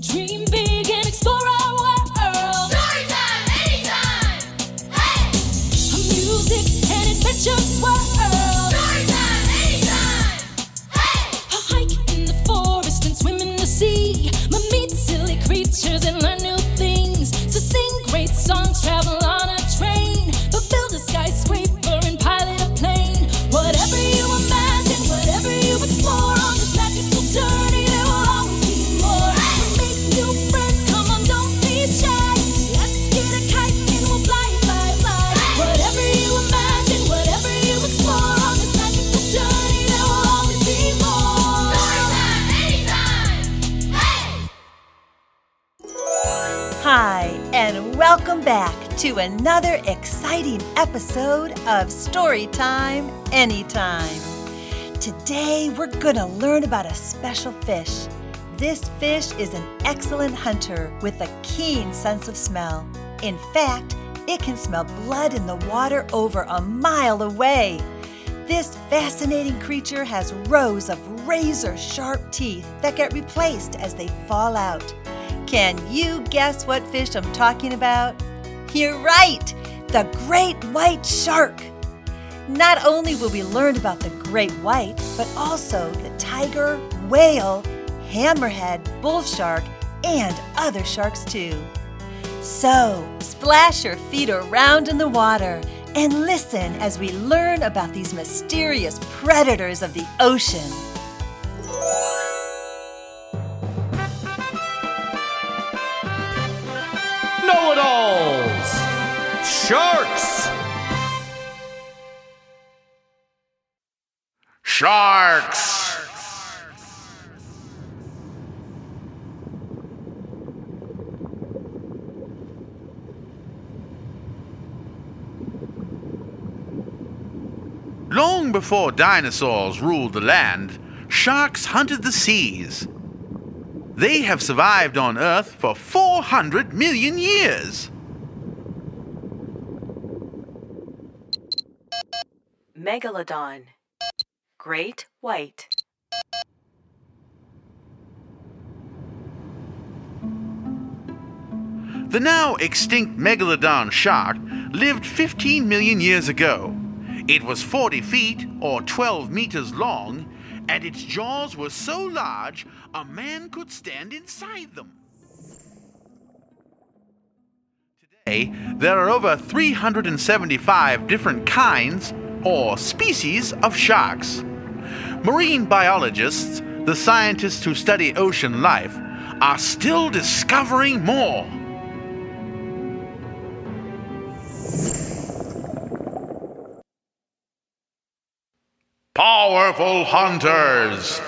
Dream welcome back to another exciting episode of Storytime Anytime. Today, we're going to learn about a special fish. This fish is an excellent hunter with a keen sense of smell. In fact, it can smell blood in the water over a mile away. This fascinating creature has rows of razor sharp teeth that get replaced as they fall out. Can you guess what fish I'm talking about? You're right! The great white shark! Not only will we learn about the great white, but also the tiger, whale, hammerhead, bull shark, and other sharks too. So, splash your feet around in the water and listen as we learn about these mysterious predators of the ocean. Sharks! Sharks! Long before dinosaurs ruled the land, sharks hunted the seas. They have survived on Earth for 400 million years. Megalodon. Great white. The now extinct megalodon shark lived 15 million years ago. It was 40 feet or 12 meters long, and its jaws were so large a man could stand inside them. Today, there are over 375 different kinds or species of sharks. Marine biologists, the scientists who study ocean life, are still discovering more. Powerful hunters!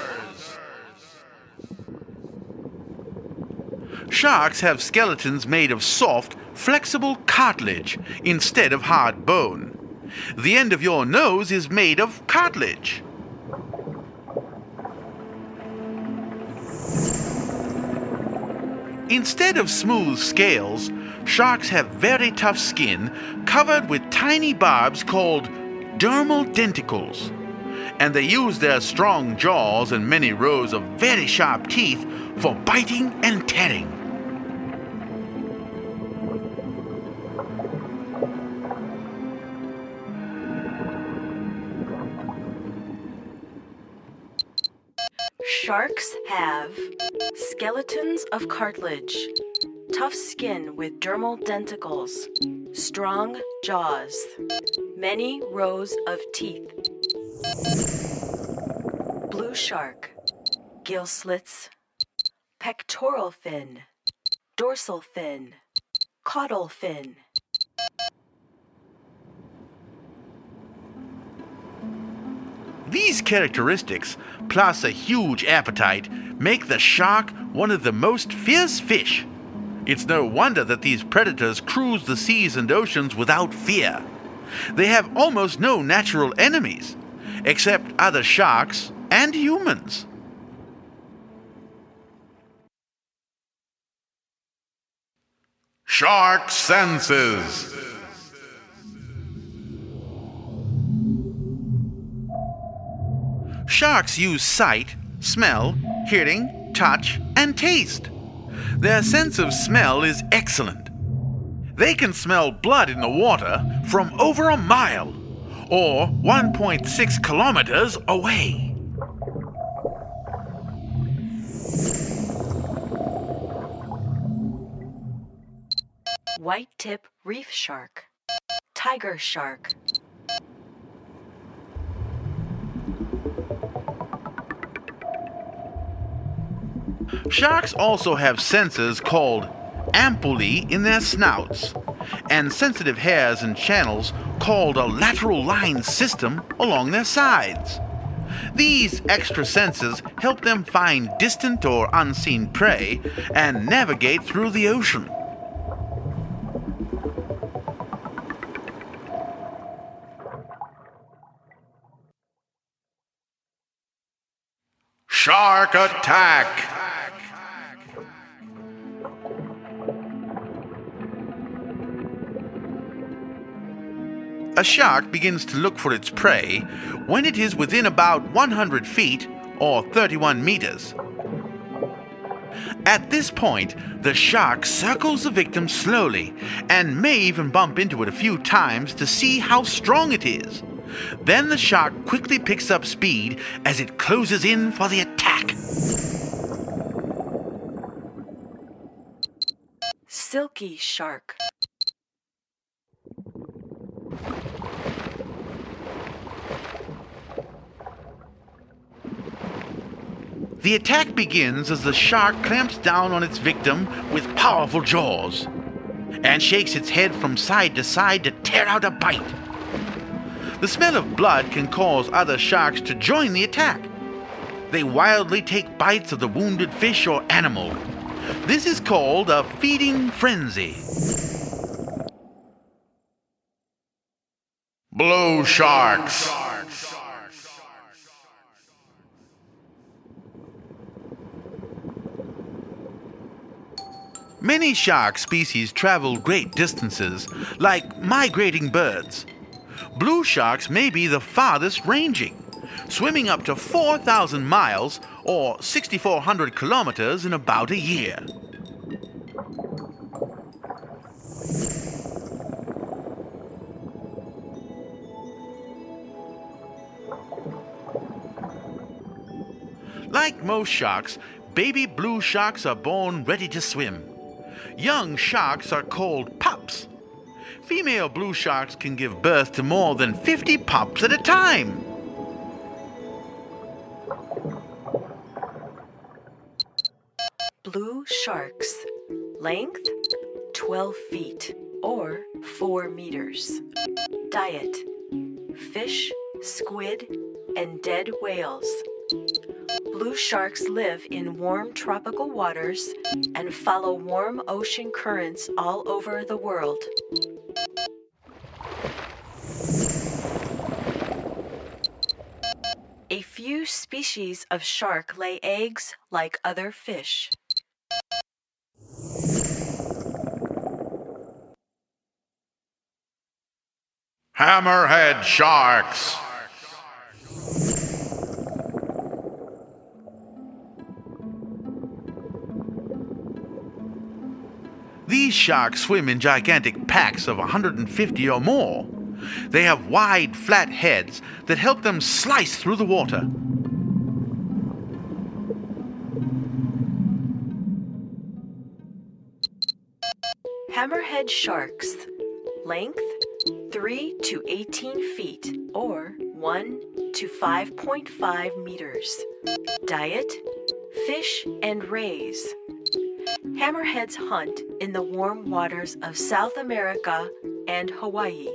Sharks have skeletons made of soft, flexible cartilage instead of hard bone. The end of your nose is made of cartilage. Instead of smooth scales, sharks have very tough skin covered with tiny barbs called dermal denticles. And they use their strong jaws and many rows of very sharp teeth for biting and tearing. Sharks have skeletons of cartilage, tough skin with dermal denticles, strong jaws, many rows of teeth. Blue shark, gill slits, pectoral fin, dorsal fin, caudal fin. These characteristics, plus a huge appetite, make the shark one of the most fierce fish. It's no wonder that these predators cruise the seas and oceans without fear. They have almost no natural enemies, except other sharks and humans. Shark senses. Sharks use sight, smell, hearing, touch, and taste. Their sense of smell is excellent. They can smell blood in the water from over a mile or 1.6 kilometers away. White tip reef shark. Tiger shark. Sharks also have senses called ampullae in their snouts and sensitive hairs and channels called a lateral line system along their sides. These extra senses help them find distant or unseen prey and navigate through the ocean. Shark attack! A shark begins to look for its prey when it is within about 100 feet or 31 meters. At this point, the shark circles the victim slowly and may even bump into it a few times to see how strong it is. Then the shark quickly picks up speed as it closes in for the attack. Silky shark. The attack begins as the shark clamps down on its victim with powerful jaws and shakes its head from side to side to tear out a bite. The smell of blood can cause other sharks to join the attack. They wildly take bites of the wounded fish or animal. This is called a feeding frenzy. Blue sharks. Many shark species travel great distances, like migrating birds. Blue sharks may be the farthest ranging, swimming up to 4,000 miles or 6,400 kilometers in about a year. Like most sharks, baby blue sharks are born ready to swim. Young sharks are called pups. Female blue sharks can give birth to more than 50 pups at a time. Blue sharks. Length 12 feet or 4 meters. Diet fish, squid, and dead whales. Blue sharks live in warm tropical waters and follow warm ocean currents all over the world. A few species of shark lay eggs like other fish. Hammerhead sharks. These sharks swim in gigantic packs of 150 or more. They have wide, flat heads that help them slice through the water. Hammerhead sharks. Length 3 to 18 feet or 1 to 5.5 meters. Diet fish and rays. Hammerheads hunt in the warm waters of South America and Hawaii.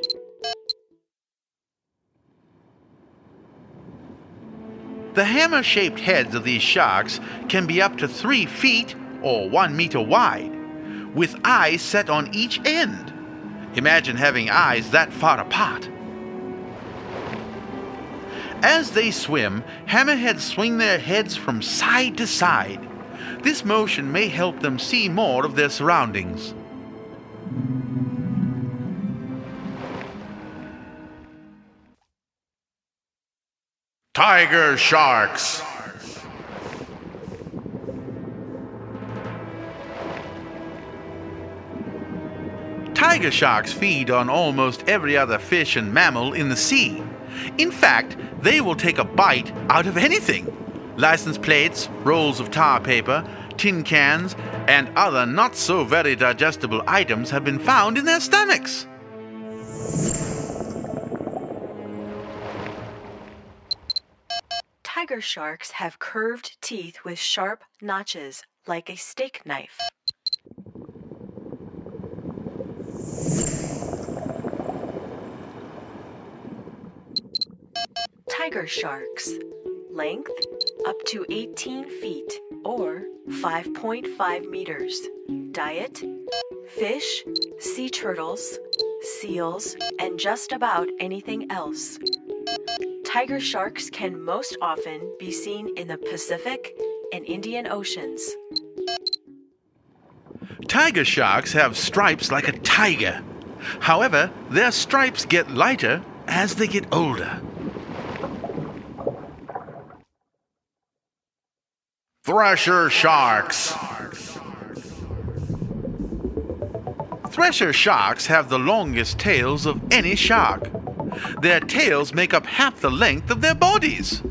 The hammer shaped heads of these sharks can be up to three feet or one meter wide, with eyes set on each end. Imagine having eyes that far apart. As they swim, hammerheads swing their heads from side to side. This motion may help them see more of their surroundings. Tiger Sharks. Tiger sharks feed on almost every other fish and mammal in the sea. In fact, they will take a bite out of anything. License plates, rolls of tar paper, tin cans, and other not so very digestible items have been found in their stomachs. Tiger sharks have curved teeth with sharp notches, like a steak knife. Tiger sharks. Length up to 18 feet or 5.5 meters. Diet fish, sea turtles, seals, and just about anything else. Tiger sharks can most often be seen in the Pacific and Indian Oceans. Tiger sharks have stripes like a tiger. However, their stripes get lighter as they get older. Thresher sharks. Thresher sharks have the longest tails of any shark. Their tails make up half the length of their bodies.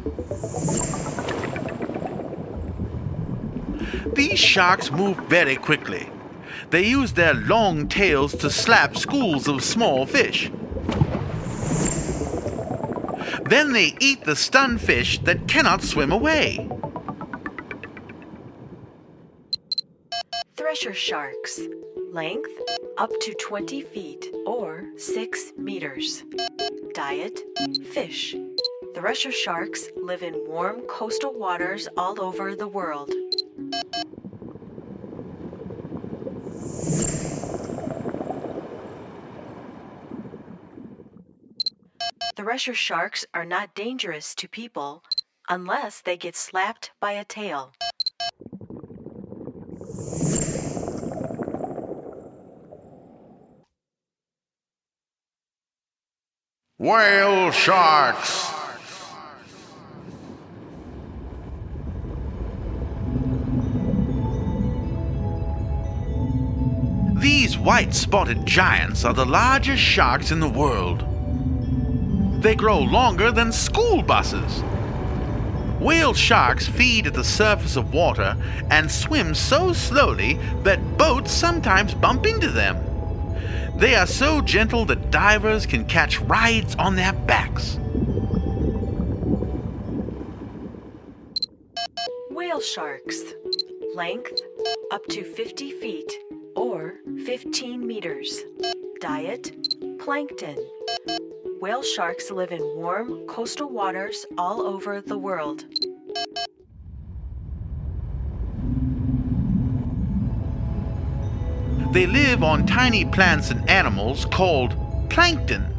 These sharks move very quickly. They use their long tails to slap schools of small fish. Then they eat the stunned fish that cannot swim away. Thresher sharks. Length up to 20 feet or 6 meters. Diet fish. Thresher sharks live in warm coastal waters all over the world. Thresher sharks are not dangerous to people unless they get slapped by a tail. Whale sharks. These white spotted giants are the largest sharks in the world. They grow longer than school buses. Whale sharks feed at the surface of water and swim so slowly that boats sometimes bump into them. They are so gentle that divers can catch rides on their backs. Whale sharks. Length up to 50 feet or 15 meters. Diet plankton. Whale sharks live in warm coastal waters all over the world. They live on tiny plants and animals called plankton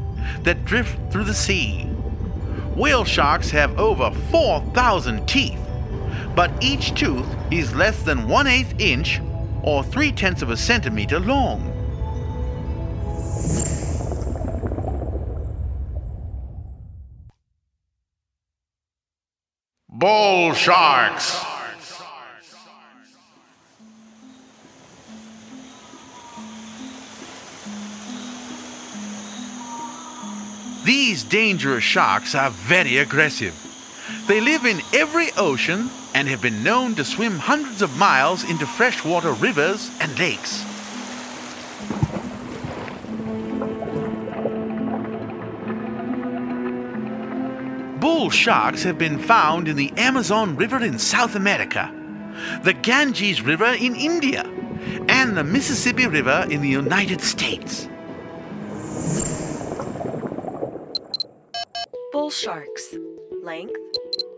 that drift through the sea. Whale sharks have over 4,000 teeth, but each tooth is less than one eighth inch or three tenths of a centimeter long. Bull sharks. These dangerous sharks are very aggressive. They live in every ocean and have been known to swim hundreds of miles into freshwater rivers and lakes. Bull sharks have been found in the Amazon River in South America, the Ganges River in India, and the Mississippi River in the United States. Bull sharks. Length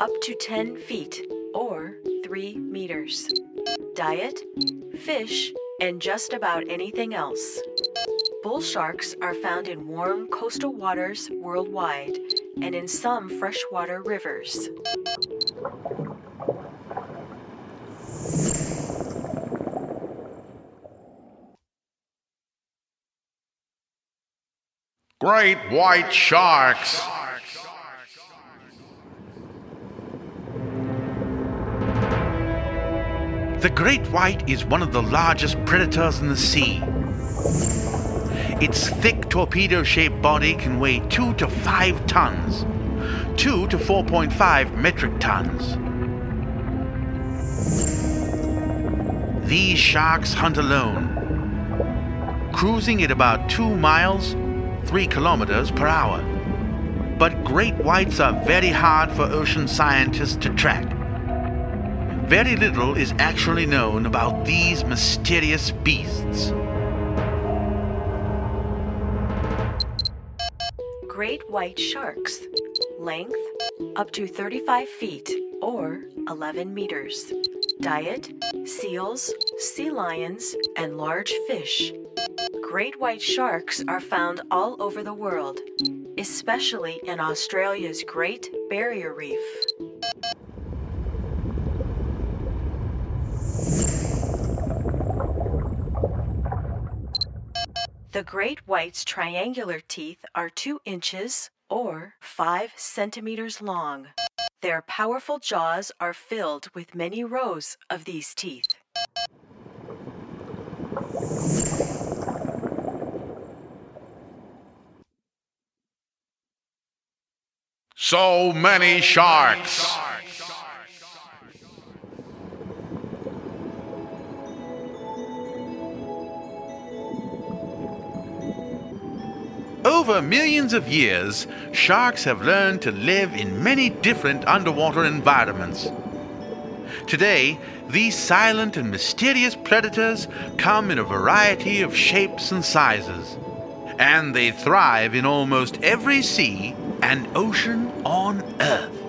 up to 10 feet or 3 meters. Diet fish and just about anything else. Bull sharks are found in warm coastal waters worldwide and in some freshwater rivers. Great white sharks. The great white is one of the largest predators in the sea. Its thick torpedo shaped body can weigh 2 to 5 tons, 2 to 4.5 metric tons. These sharks hunt alone, cruising at about 2 miles, 3 kilometers per hour. But great whites are very hard for ocean scientists to track. Very little is actually known about these mysterious beasts. Great white sharks. Length up to 35 feet or 11 meters. Diet seals, sea lions, and large fish. Great white sharks are found all over the world, especially in Australia's Great Barrier Reef. The great white's triangular teeth are 2 inches or 5 centimeters long. Their powerful jaws are filled with many rows of these teeth. So many sharks. Over millions of years, sharks have learned to live in many different underwater environments. Today, these silent and mysterious predators come in a variety of shapes and sizes, and they thrive in almost every sea and ocean on Earth.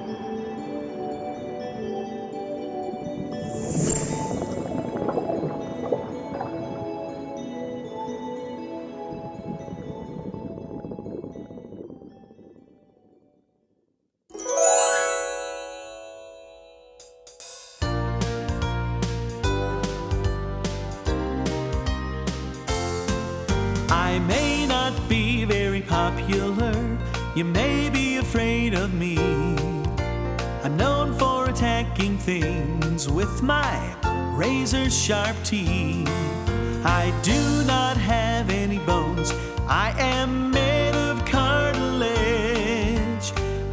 I do not have any bones, I am made of cartilage.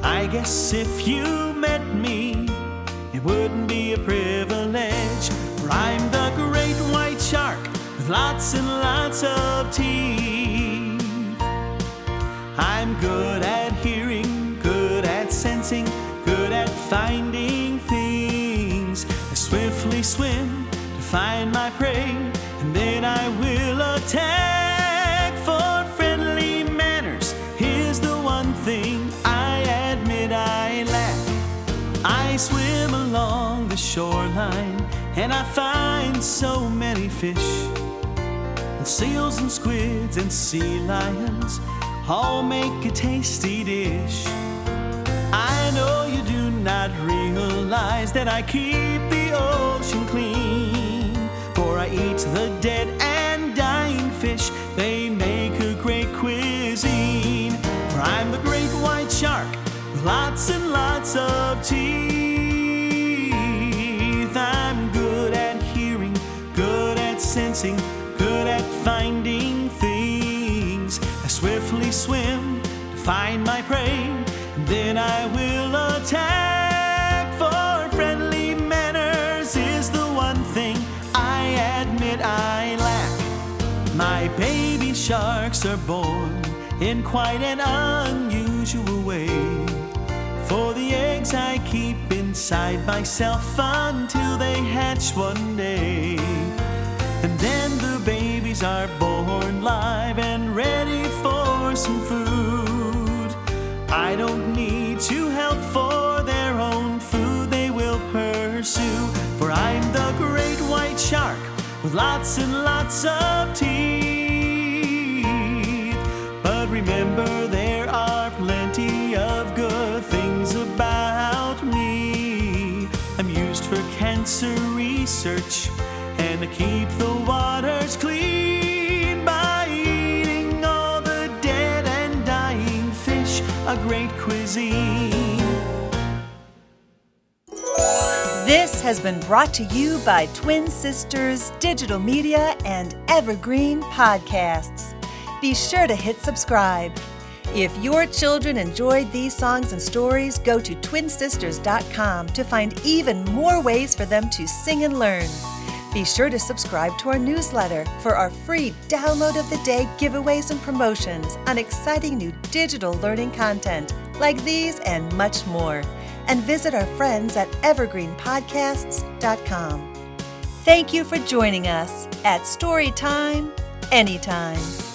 I guess if you met me, it wouldn't be a privilege. For I'm the great white shark with lots and lots of teeth. I'm good at hearing, good at sensing, good at finding things. I swiftly swim to find my prey, attack. For friendly manners is the one thing I admit I lack. I swim along the shoreline and I find so many fish. And seals and squids and sea lions all make a tasty dish. I know you do not realize that I keep the ocean clean. For I eat the dead fish, they make a great cuisine. For I'm the great white shark with lots and lots of teeth. I'm good at hearing, good at sensing, good at finding things. I swiftly swim to find my prey, and then I will attack. Baby sharks are born in quite an unusual way. For the eggs I keep inside myself until they hatch one day. And then the babies are born live and ready for some food. I don't need to help for their own food, they will pursue. For I'm the great white shark with lots and lots of teeth. Research and to keep the waters clean by eating all the dead and dying fish, a great cuisine. This has been brought to you by Twin Sisters Digital Media and Evergreen Podcasts. be sure to hit subscribe. If your children enjoyed these songs and stories, go to twinsisters.com to find even more ways for them to sing and learn. Be sure to subscribe to our newsletter for our free download of the day giveaways and promotions on exciting new digital learning content like these and much more. And visit our friends at evergreenpodcasts.com. Thank you for joining us at Storytime Anytime.